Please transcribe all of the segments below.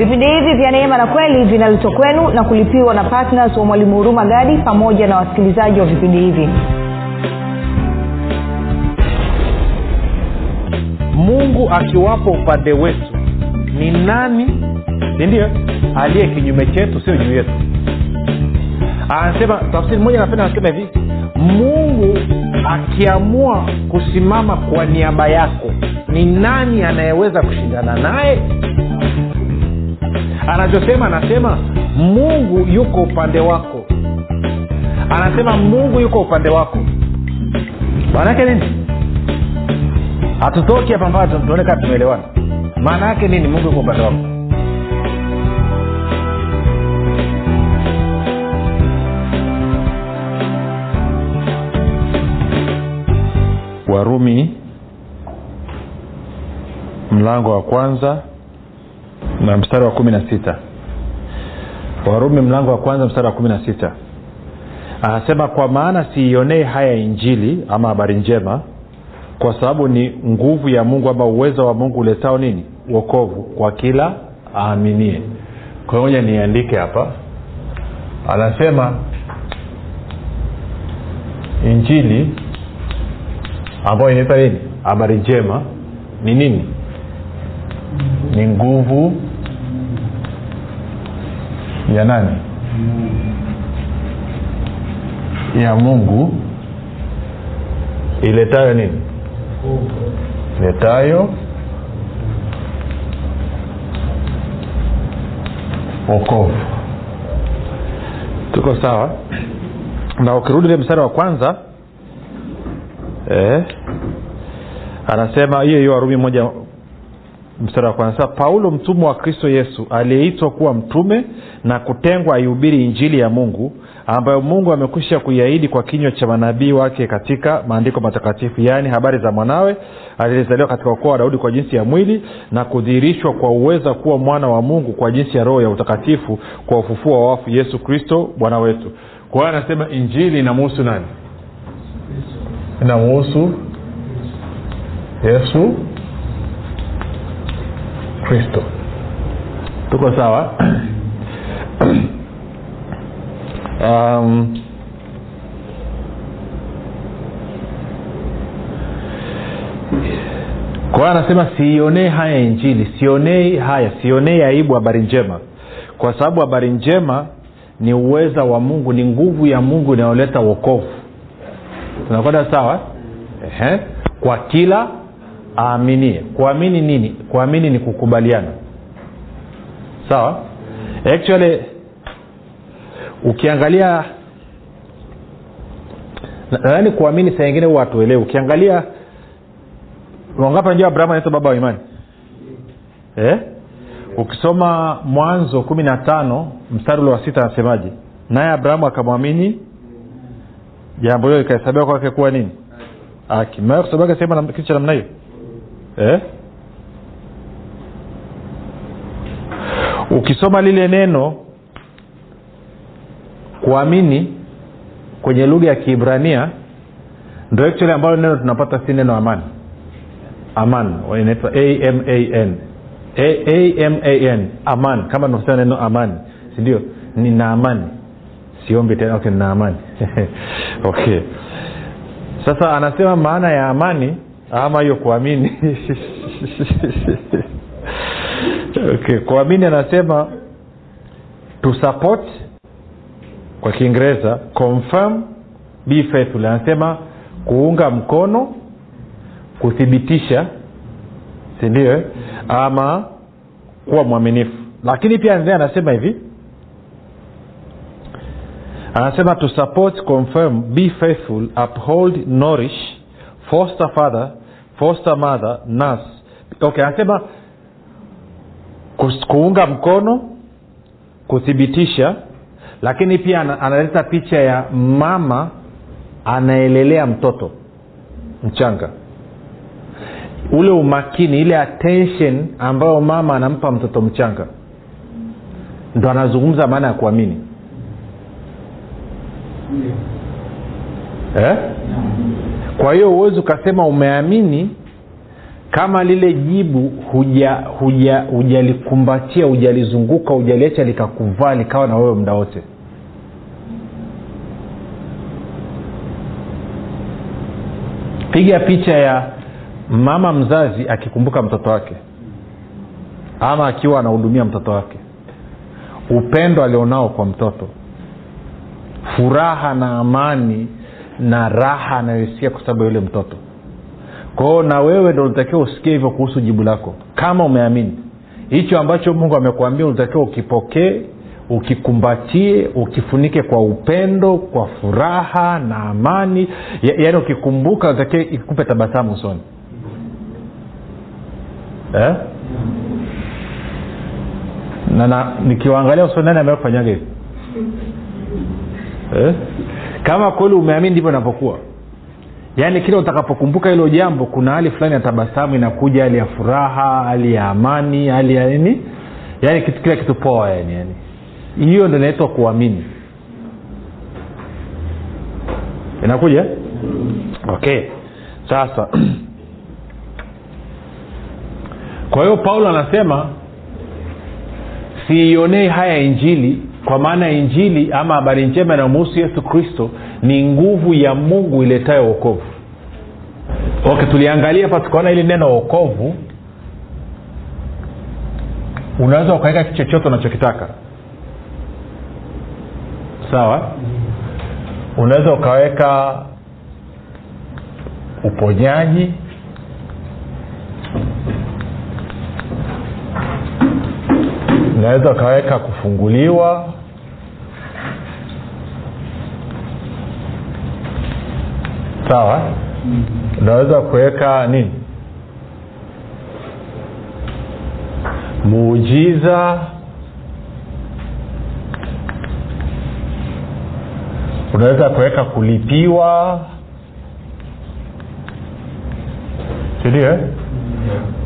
vipindi hivi vya neema na kweli vinaletwa kwenu na kulipiwa na ptns wa mwalimu huruma gadi pamoja na wasikilizaji wa vipindi hivi. Mungu akiwapo upande wetu ni nani? Sindio aliye kinyume chetu sio juu yetu. Anasema tafsiri moja napenda anasema hivi mungu akiamua kusimama kwa niaba yako ni nani anayeweza kushindana naye anachosema anasema mungu yuko upande wako. Anasema mungu yuko upande wako. Maanaake nini? Hatutoki hapa mpaka tuone kaa tumeelewana. Maana yake nini? Mungu yuko upande wako. Warumi mlango wa kwanza na mstari wa kumi na sita. Warumi mlango wa kwanza mstari wa kumi na sita. Anasema kwa maana siionei haya injili ama habari njema kwa sababu ni nguvu ya mungu ama uwezo wa mungu uletao nini? Uokovu kwa kila aaminie. Kwaoja niandike hapa. Anasema injili ambayo inaitwa nini? Habari njema ni nini? Ni nguvu ya nani? Ya mungu. Iletayo nini? Iletayo okovu tuko sawa? Na ukirudi ile mstari wa kwanza eh, anasema hiyo hiyo warumi moja mstari wa kwanza paulo mtumwa wa kristo yesu aliyeitwa kuwa mtume na kutengwa aihubiri injili ya mungu ambayo mungu amekwisha kuiahidi kwa kinywa cha manabii wake katika maandiko matakatifu yaani habari za mwanawe aliyezaliwa katika ukoo wa daudi kwa jinsi ya mwili na kudhihirishwa kwa uweza kuwa mwana wa mungu kwa jinsi ya roho ya utakatifu kwa ufufuo wa wafu yesu kristo bwana wetu. Kwa hiyo anasema injili inamuhusu nani? Inamuhusu yesu kristo. Tuko sawa? Um, kwa hiyo anasema siionee haya injili sionei haya sionei aibu habari njema. Kwa sababu habari njema ni uweza wa mungu ni nguvu ya mungu inayoleta wokovu. Tunakwenda sawa? Ehe. kwa kila aaminie. Kuamini nini? Kuamini ni kukubaliana. Sawa? Actually ukiangalia nadhani kuamini saa ingine huwa hatuelewi. Ukiangalia wangapi najua abrahamu anaitwa baba wa imani? Eh? ukisoma mwanzo kumi na tano mstari ule wa sita anasemaje? Naye abrahamu akamwamini. Jambo hilo likahesabiwa kwake kuwa nini? Haki. Mewaa kusabaga sehemu kitu cha namna hiyo eh? ukisoma lile neno kuamini kwenye lugha ya kiibrania ndo actually ambalo neno tunapata si neno amani aman inaitwa aman aman aman. Kama tunasema neno amani sindio nina amani siombi tena okay, nina amani okay. Sasa anasema maana ya amani ama hiyo kuamini. Okay kuamini anasema to support kwa kiingereza confirm be faithful. Anasema kuunga mkono kuthibitisha sindio eh? ama kuwa mwaminifu. Lakini pia ndee anasema hivi. Anasema to support confirm be faithful uphold nourish foster father foster mother nurse okay anasema kuunga mkono kuthibitisha lakini pia analeta picha ya mama anaelelea mtoto mchanga. Ule umakini ile attention ambayo mama anampa mtoto mchanga. Ndo anazungumza maana ya kuamini. Eh? Kwa hiyo huwezi ukasema umeamini kama lile jibu huja huja hujalizunguka hujaliacha likakuvaa likawa na wewe muda wote. Piga picha ya mama mzazi akikumbuka mtoto wake ama akiwa anahudumia mtoto wake. Upendo alionao kwa mtoto. Furaha na amani na raha anayoisikia kwa sababu ya yule mtoto. Kwao na wewe ndo unatakiwa usikie hivyo kuhusu jibu lako. Kama umeamini hicho ambacho mungu amekuambia unatakiwa ukipokee ukikumbatie ukifunike kwa upendo kwa furaha na amani. Ya, yaani ukikumbuka unatakiwa ikupe tabasamu usoni. Eh? na, na nikiwaangalia usoni nani amekufanyaga kufanyaga hivi? Eh? Kama kweli umeamini ndivyo inavyokuwa. Yaani kila utakapokumbuka hilo jambo kuna hali fulani ya tabasamu inakuja hali ya furaha hali ya amani hali ya nini? Yaani kitu kila kitu poa yani, yani hiyo ndo inaitwa kuamini. Inakuja? Okay. Sasa kwa hiyo paulo anasema siionei haya injili kwa maana injili ama habari njema inayomuhusu yesu kristo ni nguvu ya mungu iletayo uokovu okay tuliangalia hapa tukaona hili neno okovu unaweza ukaweka kitu chochote unachokitaka. Sawa? Unaweza ukaweka uponyaji unaweza ukaweka kufunguliwa. Sawa? Unaweza kuweka nini? Muujiza. Unaweza kuweka kulipiwa. Sindio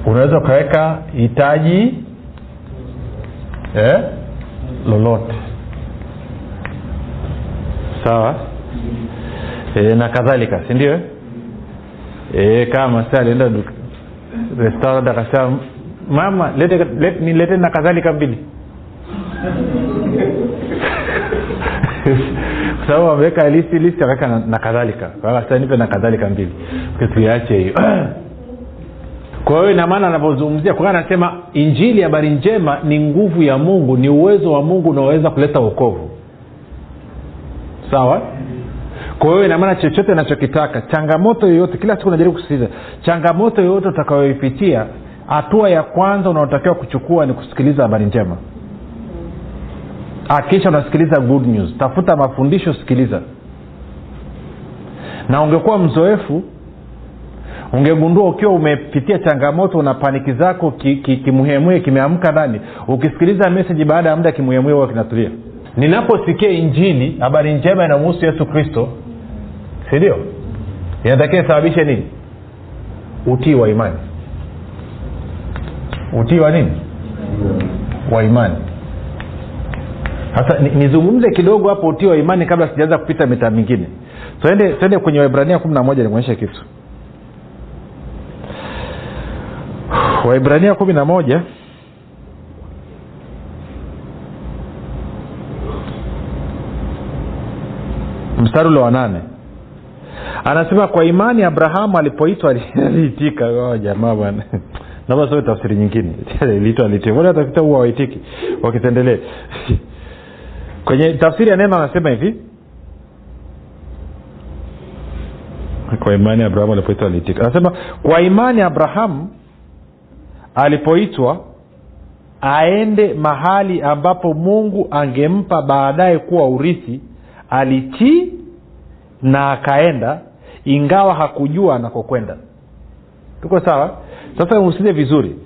unaweza ukaweka hitaji eh? lolote. Sawa? E, na kadhalika sindio e, kama sa alienda restaurant akasema mama lete, lete, nilete na kadhalika mbili. Kwa sababu ameweka listi listi akaweka na, na kadhalika. Sasa nipe na kadhalika mbili. Tuiache hiyo kwa hiyo inamaana anavyozungumzia kwa anasema injili habari njema ni nguvu ya mungu ni uwezo wa mungu unaoweza kuleta uokovu sawa? Kwa hiyo inamaana chochote anachokitaka changamoto yoyote kila siku najaribu kusisitiza changamoto yoyote utakayoipitia hatua ya kwanza unaotakiwa kuchukua ni kusikiliza habari njema. Akisha unasikiliza good news. Tafuta mafundisho sikiliza. Na ungekuwa mzoefu ungegundua ukiwa umepitia changamoto una paniki zako kimuhemue ki, ki kimeamka ndani ukisikiliza meseji baada ya muda kimuhemue huwa kinatulia. Ninaposikia injili habari njema inamuhusu yesu kristo sindio inatakiwa isababishe nini? Utii wa imani. Utii wa nini? Wa imani. Sasa nizungumze ni kidogo hapo utii wa imani kabla sijaanza kupita mitaa mingine. Twende twende kwenye waibrania kumi na moja nikuonyeshe kitu waibrania kumi na moja. Mstari ule wa nane. Anasema kwa imani abrahamu alipoitwa aliitika. Oh, jamaa bwana. Naomba tafsiri nyingine. Iliitwa huwa waitiki wakitendelee kwenye tafsiri ya neno anasema hivi. Kwa imani abrahamu alipoitwa aliitika. Anasema kwa imani abrahamu alipoitwa aende mahali ambapo mungu angempa baadaye kuwa urithi alitii na akaenda ingawa hakujua anakokwenda. Tuko sawa? Sasa usize vizuri.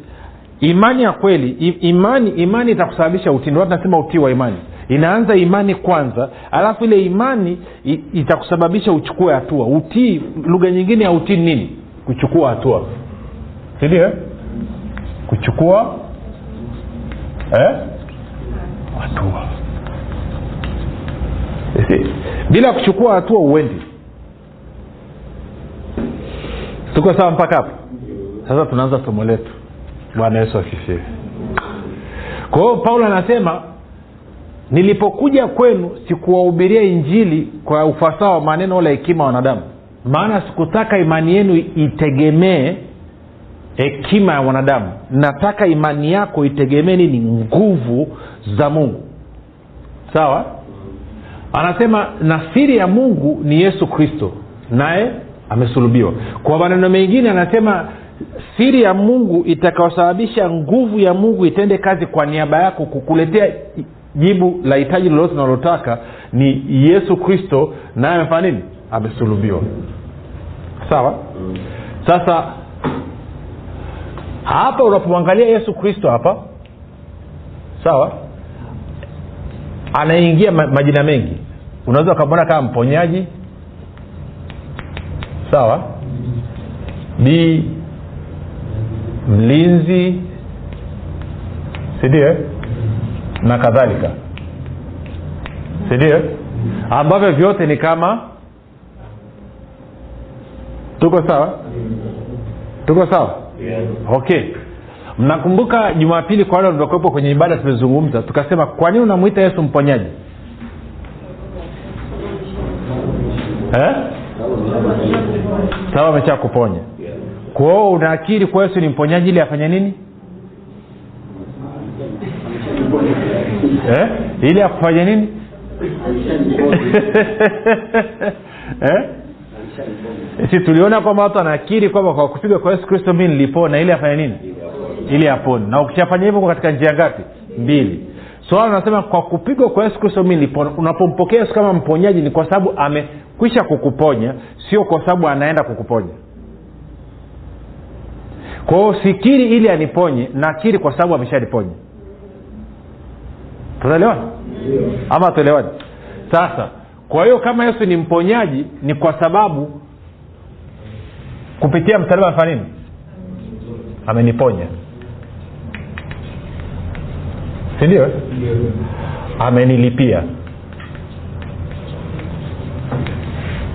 Imani ya kweli imani imani itakusababisha utindo watu nasema utii wa imani. Inaanza imani kwanza alafu ile imani itakusababisha uchukue hatua. Utii lugha nyingine ya utii nini? Kuchukua hatua. Sindio kuchukua eh? hatua. Bila kuchukua hatua uendi. Tuko sawa mpaka hapo? Sasa tunaanza somo letu. Bwana yesu asifiwe. Kwa hiyo paulo anasema nilipokuja kwenu sikuwahubiria injili kwa ufasaha wa maneno wala hekima wanadamu. Maana sikutaka imani yenu itegemee hekima ya wanadamu. Nataka imani yako itegemee nini? Nguvu za mungu. Sawa? Anasema na siri ya mungu ni yesu kristo naye amesulubiwa. Kwa maneno mengine anasema siri ya mungu itakayosababisha nguvu ya mungu itende kazi kwa niaba yako kukuletea jibu la hitaji lolote unalotaka ni yesu kristo naye amefanya nini? Amesulubiwa. Sawa? Sasa hapa unapomwangalia yesu kristo hapa sawa anaingia majina mengi. Unaweza ukamwona kama mponyaji sawa b mlinzi sindio na kadhalika. Sindio ambavyo vyote ni kama tuko sawa? Tuko sawa okay mnakumbuka jumapili kwa wale walivyokuwepo kwenye ibada tumezungumza tukasema kwa nini unamwita yesu mponyaji eh? sawa amesha kuponya kwao unaakiri kwa yesu ni mponyaji ili afanye nini eh? ili akufanye nini eh? Si tuliona kwamba watu anaakiri kwamba kwa kupigwa kwa yesu kristo mi nilipona. Ili afanye nini? Ili apone. Na ukishafanya hivyo katika njia ngapi? Mbili. Swala so, nasema kwa kupigwa kwa yesu kristo mi nilipona. Unapompokea yesu kama mponyaji ni kwa sababu amekwisha kukuponya sio kwa sababu anaenda kukuponya. Kwao sikiri ili aniponye nakiri kwa sababu ameshaniponya. Tutaelewana? Ama tuelewani sasa kwa hiyo kama yesu ni mponyaji ni kwa sababu kupitia msalaba amefanya nini? Ameniponya. Sindio amenilipia.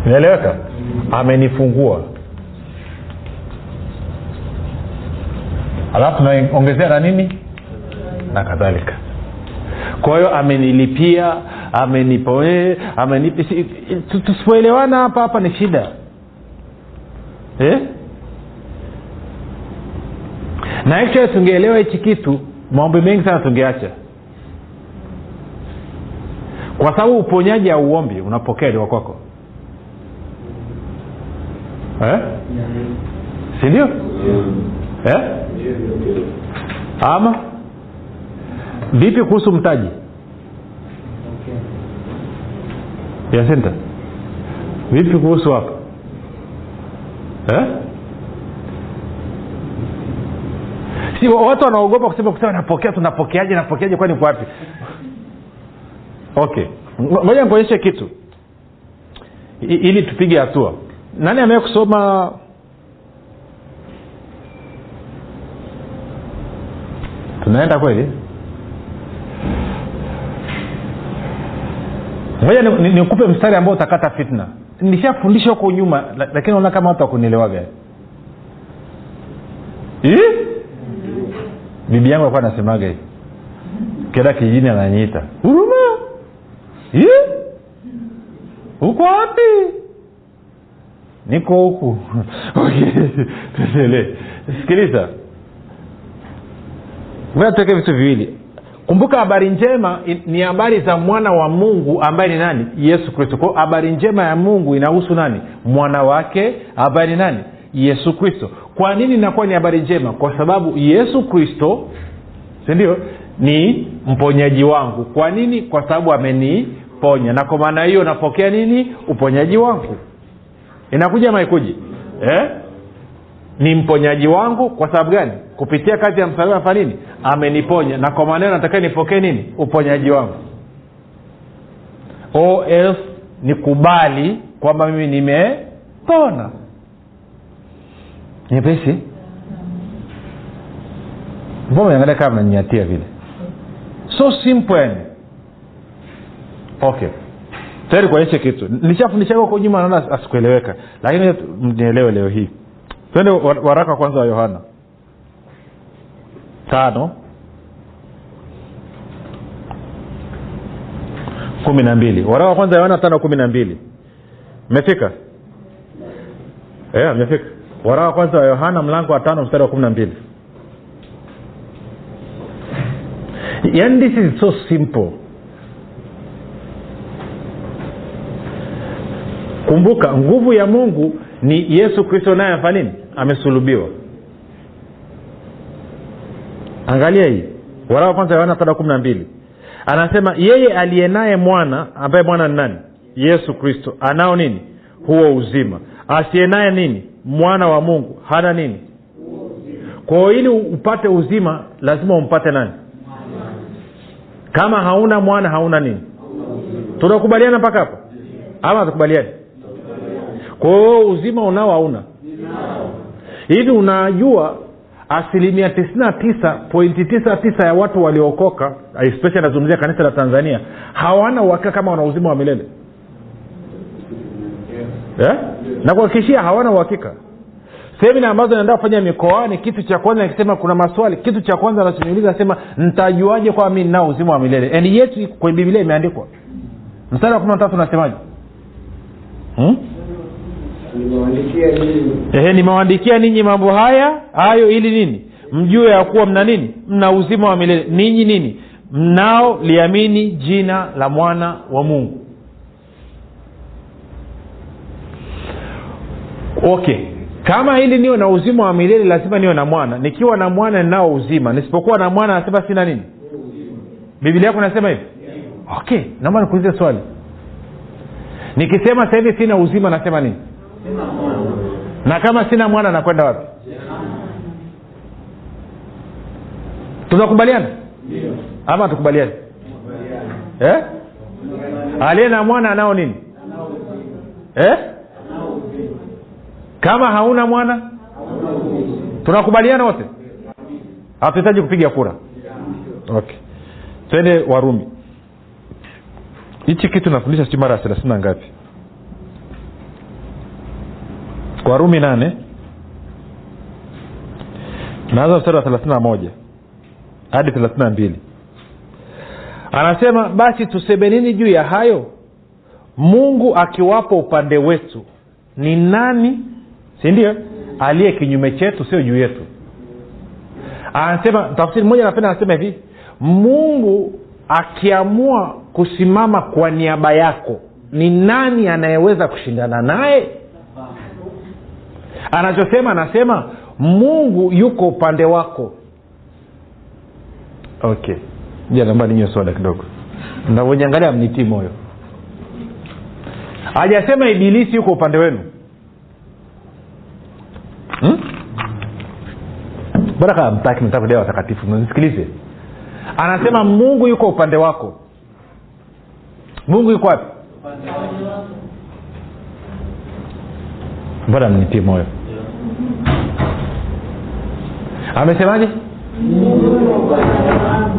Inaeleweka amenifungua. Alafu tunaongezea na nini? Na kadhalika. Kwa hiyo amenilipia amenipoe amenipa tusipoelewana hapa hapa ni shida eh? na actually tungeelewa hichi kitu maombi mengi sana tungeacha kwa sababu uponyaji auombi unapokea liwa kwako eh? sindio eh? ama vipi kuhusu mtaji yasinta vipi kuhusu hapa eh? si watu wanaogopa kusema kusema napokea tunapokeaje napokeaje kwani kwa wapi? Okay. Ngo- ngoja nikuonyeshe kitu. I, ili tupige hatua. Nani amee kusoma tunaenda kweli ngoja nikupe ni, ni mstari ambao utakata fitna. Nishafundisha huko nyuma lakini naona kama watu wakunielewaga bibi yangu alikuwa anasemaga hivi. Kenda kijijini ananyiita huruma? Huko wapi? Niko huku. Sikiliza. Ngoja tuweke vitu viwili kumbuka habari njema ni habari za mwana wa mungu ambaye ni nani? Yesu kristo. Kwao habari njema ya mungu inahusu nani? Mwana wake ambaye ni nani? Yesu kristo. Kwa nini inakuwa ni habari njema? Kwa sababu yesu kristo sindio ni mponyaji wangu. Kwa nini? Kwa sababu ameniponya. Na kwa maana hiyo napokea nini? Uponyaji wangu. Inakuja maikuji eh? Ni mponyaji wangu. Kwa sababu gani? Kupitia kazi ya msalaba fa nini? Ameniponya. Na kwa maneno natakiwa nipokee nini? Uponyaji wangu. O else nikubali kwamba mimi nimepona. Nyepesi. Mbona angalia kama nanyatia vile? So simple yani. Okay. Tayari kuonyeshe kitu. Nilishafundisha huko nyuma naona asikueleweka. Lakini nielewe leo hii twende wa- waraka kwanza wa yohana. Tano. Kumi na mbili. Waraka wa kwanza yohana tano kumi na mbili. Mmefika? Yeah, waraka wa kwanza wa yohana mlango wa tano mstari wa kumi na mbili. Yaani this is so simple. Kumbuka nguvu ya mungu ni yesu kristo naye afanya amesulubiwa. Angalia hii. Waraka wa kwanza yohana sada kumi na mbili. Anasema yeye aliye naye mwana ambaye mwana ni nani? Yesu kristo. Anao nini? Huo uzima. Asiye naye nini? Mwana wa mungu. Hana nini? Kwao ili upate uzima lazima umpate nani? Kama hauna mwana hauna nini? Tunakubaliana mpaka hapo? Ama hatukubaliani? Kwao uzima unao hauna hivi unajua asilimia tisina tisa pointi tisa tisa ya watu waliookoka especially anazungumzia kanisa la tanzania hawana uhakika kama wana uzima wa milele. Yeah? na kuhakikishia hawana uhakika. Semina ambazo naenda kufanya mikoani kitu cha kwanza nikisema kuna maswali kitu cha kwanza anachoniuliza asema ntajuaje kwamba mi ninao uzima wa milele? And yet kwenye biblia imeandikwa. Mstari wa kumi na tatu unasemaje? Hmm? Ehe nimewaandikia ninyi mambo haya hayo ili nini? Mjue ya kuwa mna nini? Mna uzima wa milele. Ninyi nini? Mnao liamini jina la mwana wa mungu. Okay. Kama ili niwe na uzima wa milele lazima niwe na mwana. Nikiwa na mwana ninao uzima. Nisipokuwa na mwana anasema sina nini? Biblia yako nasema hivi? Okay. Naomba nikuulize swali. Nikisema sasa hivi sina uzima nasema nini na kama sina mwana nakwenda wapi? Tunakubaliana? Ama tukubaliani eh? aliye na mwana anao nini? Eh? kama hauna mwana? Tunakubaliana wote? Hatuhitaji kupiga kura. Okay. Twende warumi. Hichi kitu nafundisha siu mara ya thelathini na ngapi warumi nane. Naanza mstari wa thelathini moja. Hadi thelathini mbili. Anasema basi tuseme nini juu ya hayo? Mungu akiwapo upande wetu ni nani sindio aliye kinyume chetu sio juu yetu. Anasema tafsiri moja napenda anasema hivi mungu akiamua kusimama kwa niaba yako ni nani anayeweza kushindana naye anachosema anasema mungu yuko upande wako. Okay. Ja naomba ninywe soda kidogo. Navyojiangalia mnitii moyo. Hajasema ibilisi yuko upande wenu. Hmm? bora kama mtaki mtakudea watakatifu nisikilize anasema mungu yuko upande wako. Mungu yuko wapi mbona mnitie moyo amesemaje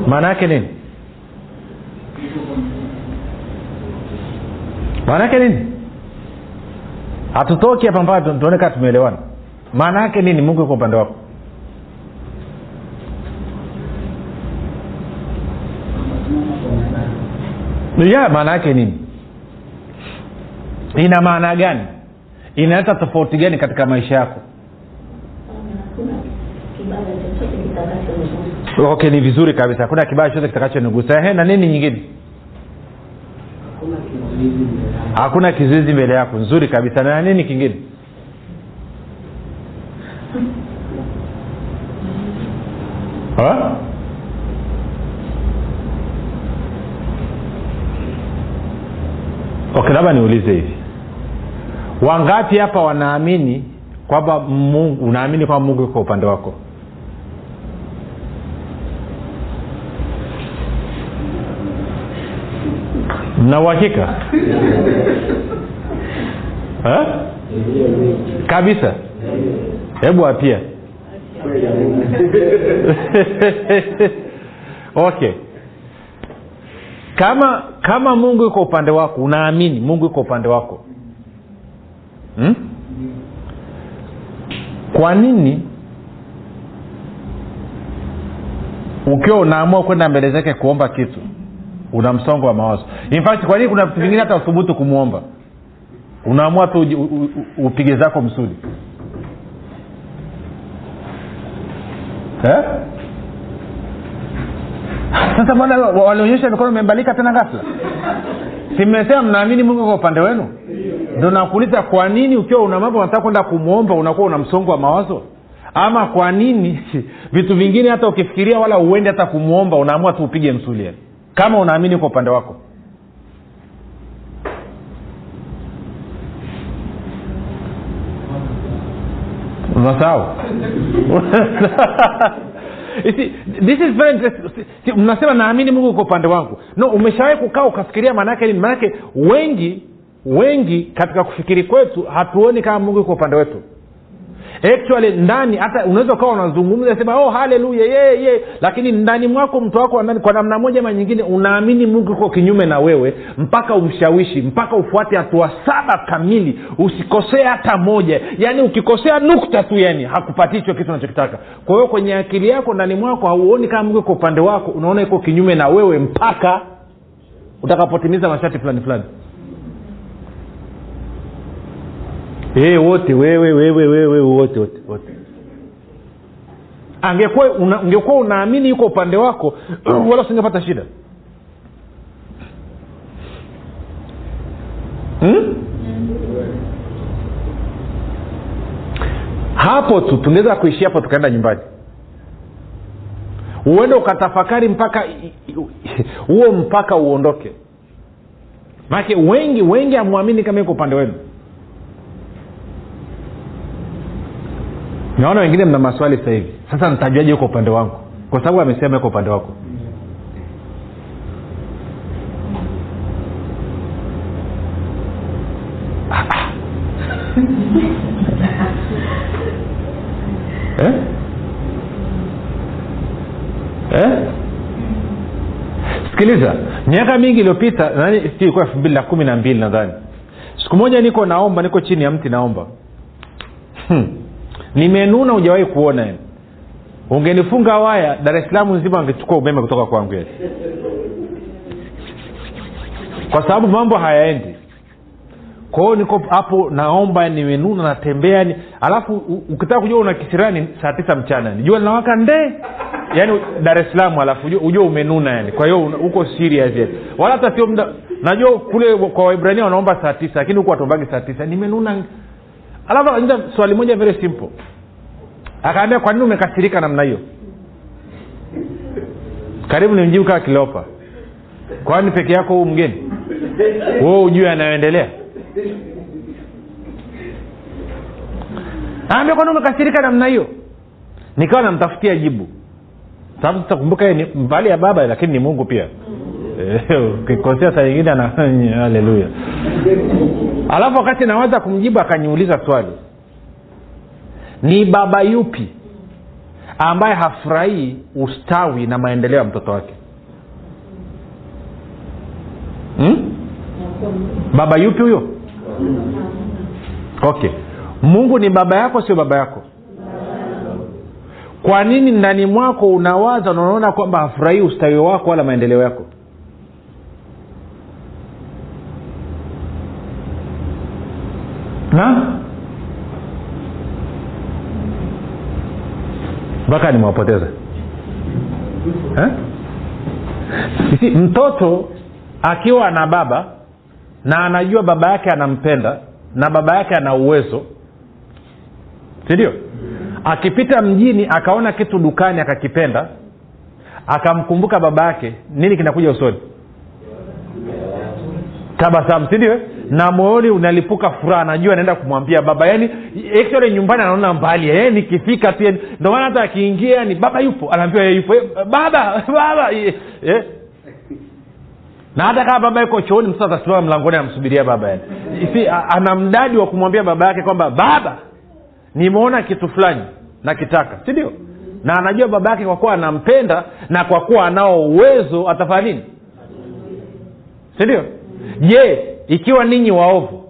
maana yake nini maana yake nini hatutoki hapa tu- tuone kaa tumeelewana maana yake nini mungu yuko upande wako ya maana yake nini ina maana gani inaleta tofauti gani katika maisha yako? Okay ni vizuri kabisa. Hakuna kibaya chote kitakachonigusa na nini nyingine? Hakuna kizuizi mbele yako. Nzuri kabisa. Na nini kingine? Ha? okay labda niulize hivi wangapi hapa wanaamini kwamba mungu unaamini kwamba mungu yuko upande wako? Mna uhakika? Kabisa. Hebu apia. Okay. Kama kama mungu yuko upande wako unaamini mungu yuko upande wako hmm? kwa nini ukiwa unaamua kwenda mbele zake kuomba kitu una msongo wa mawazo? In fact kwa nini kuna vitu vingine hata uthubutu kumwomba? Unaamua tu upige zako msudi. Eh? sasa mbona walionyesha mikono imebalika tena ghafla? Simesema mnaamini mungu kwa upande wenu ndo nakuuliza kwa nini ukiwa una mambo unataka kwenda kumwomba unakuwa una msongo wa mawazo? Ama kwa nini vitu vingine hata ukifikiria wala uende hata kumwomba unaamua tu upige msuli kama unaamini kwa upande wako. Unasahau? This is very mnasema naamini mungu kwa upande wangu. No umeshawahi kukaa ukafikiria maanaake nini? Maanake wengi wengi katika kufikiri kwetu hatuoni kama mungu yuko upande wetu. Actually ndani hata unaweza ukawa unazungumza sema oh haleluya ye ye lakini ndani mwako mtu wako ndani kwa namna moja ma nyingine unaamini mungu uko kinyume na wewe mpaka umshawishi mpaka ufuate hatua saba kamili. Usikosee hata moja. Yaani ukikosea nukta tu yani hakupatii hicho kitu unachokitaka. Kwa hiyo kwenye akili yako ndani mwako hauoni kama mungu iko upande wako unaona iko kinyume na wewe mpaka utakapotimiza masharti fulani fulani hey, wote wewe wewe wewe wote wote wote. Angekuwa una, ungekuwa unaamini yuko upande wako wala usingepata shida. Hmm? hapo tu tungeweza kuishia hapo tukaenda nyumbani. Uende ukatafakari mpaka huo mpaka uondoke. Maanake wengi wengi amwamini kama iko upande wenu naona wengine mna maswali sasa hivi sasa nitajuaje huko upande wangu kwa sababu amesema iko upande wako eh? Eh? sikiliza miaka mingi iliyopita ilikuwa elfu mbili na kumi na mbili nadhani siku moja niko naomba niko chini ya mti naomba hmm. Nimenuna hujawahi kuona ungenifunga waya dar es nzima angechukua umeme kutoka kwangu kwa sababu mambo hayaendi. Kwa hiyo niko hapo naomba nimenuna natembea ni alafu ukitaka kujua una kisirani saa tisa mchana ni. Jua linawaka nde. Yaani dar es salaam alafu ujue umenuna yani. Kwa hiyo huko serious yani. Wala hata sio mda najua kule kwa waibrania wanaomba saa tisa lakini huku watombagi saa tisa. Nimenuna alafu akaniuliza swali moja very simple. Akaambia kwa nini umekasirika namna hiyo? Karibu ni mjibu kaa kilopa. Kwani peke yako huu mgeni? Wo ujue anayoendelea aambia kwani umekasirika namna hiyo? Nikawa namtafutia jibu. Sababu takumbuka ni mbali ya baba lakini ni mungu pia ukikosea saa nyingine ana haleluya. Alafu wakati nawaza kumjibu akaniuliza swali. Ni baba yupi ambaye hafurahii ustawi na maendeleo ya mtoto wake? Hmm? baba yupi huyo? Okay. Mungu ni baba yako sio baba yako? Kwa nini ndani mwako unawaza na unaona kwamba hafurahii ustawi wako wala maendeleo yako na? Mpaka nimewapoteza. Eh? Mtoto akiwa ana baba na anajua baba yake anampenda na baba yake ana uwezo sindio akipita mjini akaona kitu dukani akakipenda akamkumbuka baba yake nini kinakuja usoni tabasamu sindio na moyoni unalipuka furaha anajua anaenda kumwambia baba. Yani actually nyumbani anaona mbali eh, nikifika tu ndio maana hata akiingia ni baba yupo anaambiwa yeye yupo eh, baba baba eh, eh. na hata kama baba yuko chooni mtoto atasimama mlangoni anamsubiria baba yani si ana mdadi wa kumwambia baba yake kwamba baba nimeona kitu fulani nakitaka si ndio? Na anajua baba yake kwa kuwa anampenda na kwa kuwa anao uwezo atafanya nini? Si je ikiwa ninyi waovu?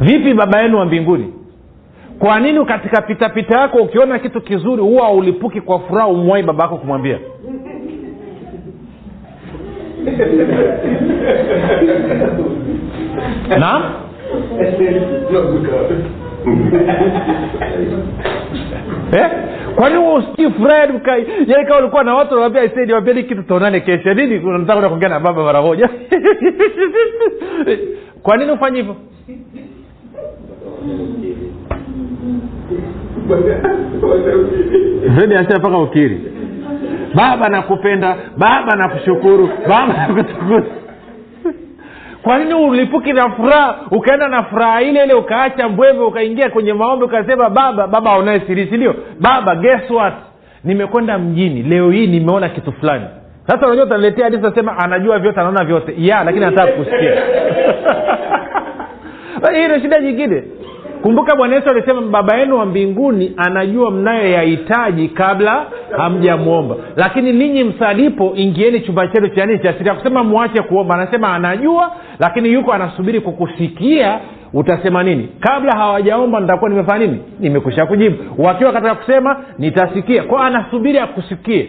Vipi baba yenu wa mbinguni? Kwa nini katika pitapita yako ukiona kitu kizuri huwa ulipuki kwa furaha umwai baba yako kumwambia? Naam? Eh? Kwani huo usikii furaha kama ulikuwa na watu nawambia niwambieni kitu taonane kesho. Nini nataka kwenda kuongea na baba mara moja? Kwa nini ufanye hivyo? Zedi asema mpaka ukiri. Baba nakupenda baba nakushukuru baba nakutukuza kwa nini ulipuki na furaha ukaenda na furaha ile ile ukaacha mbweve ukaingia kwenye maombi ukasema baba baba aonaye siri sindio baba guess what? Nimekwenda mjini leo hii nimeona kitu fulani. Sasa unajua utaniletea hadithi nasema anajua vyote anaona vyote. Ya lakini anataka kusikia hii ndio shida nyingine kumbuka bwana yesu alisema baba yenu wa mbinguni anajua mnayoyahitaji kabla hamjamwomba. Lakini ninyi msalipo ingieni chumba chenu cha nini cha siri kusema mwache kuomba. Anasema anajua lakini yuko anasubiri kukusikia utasema nini. Kabla hawajaomba nitakuwa nimefanya nini? Nimekusha kujibu. Wakiwa katika kusema nitasikia. Kwao anasubiri akusikie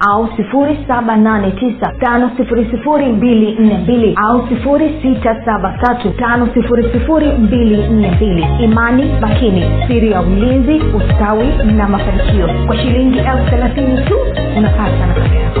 au 789 au 673 imani makini siri ya ulinzi ustawi na mafanikio. Kwa shilingi elfu thelathini tu unapata nakala yako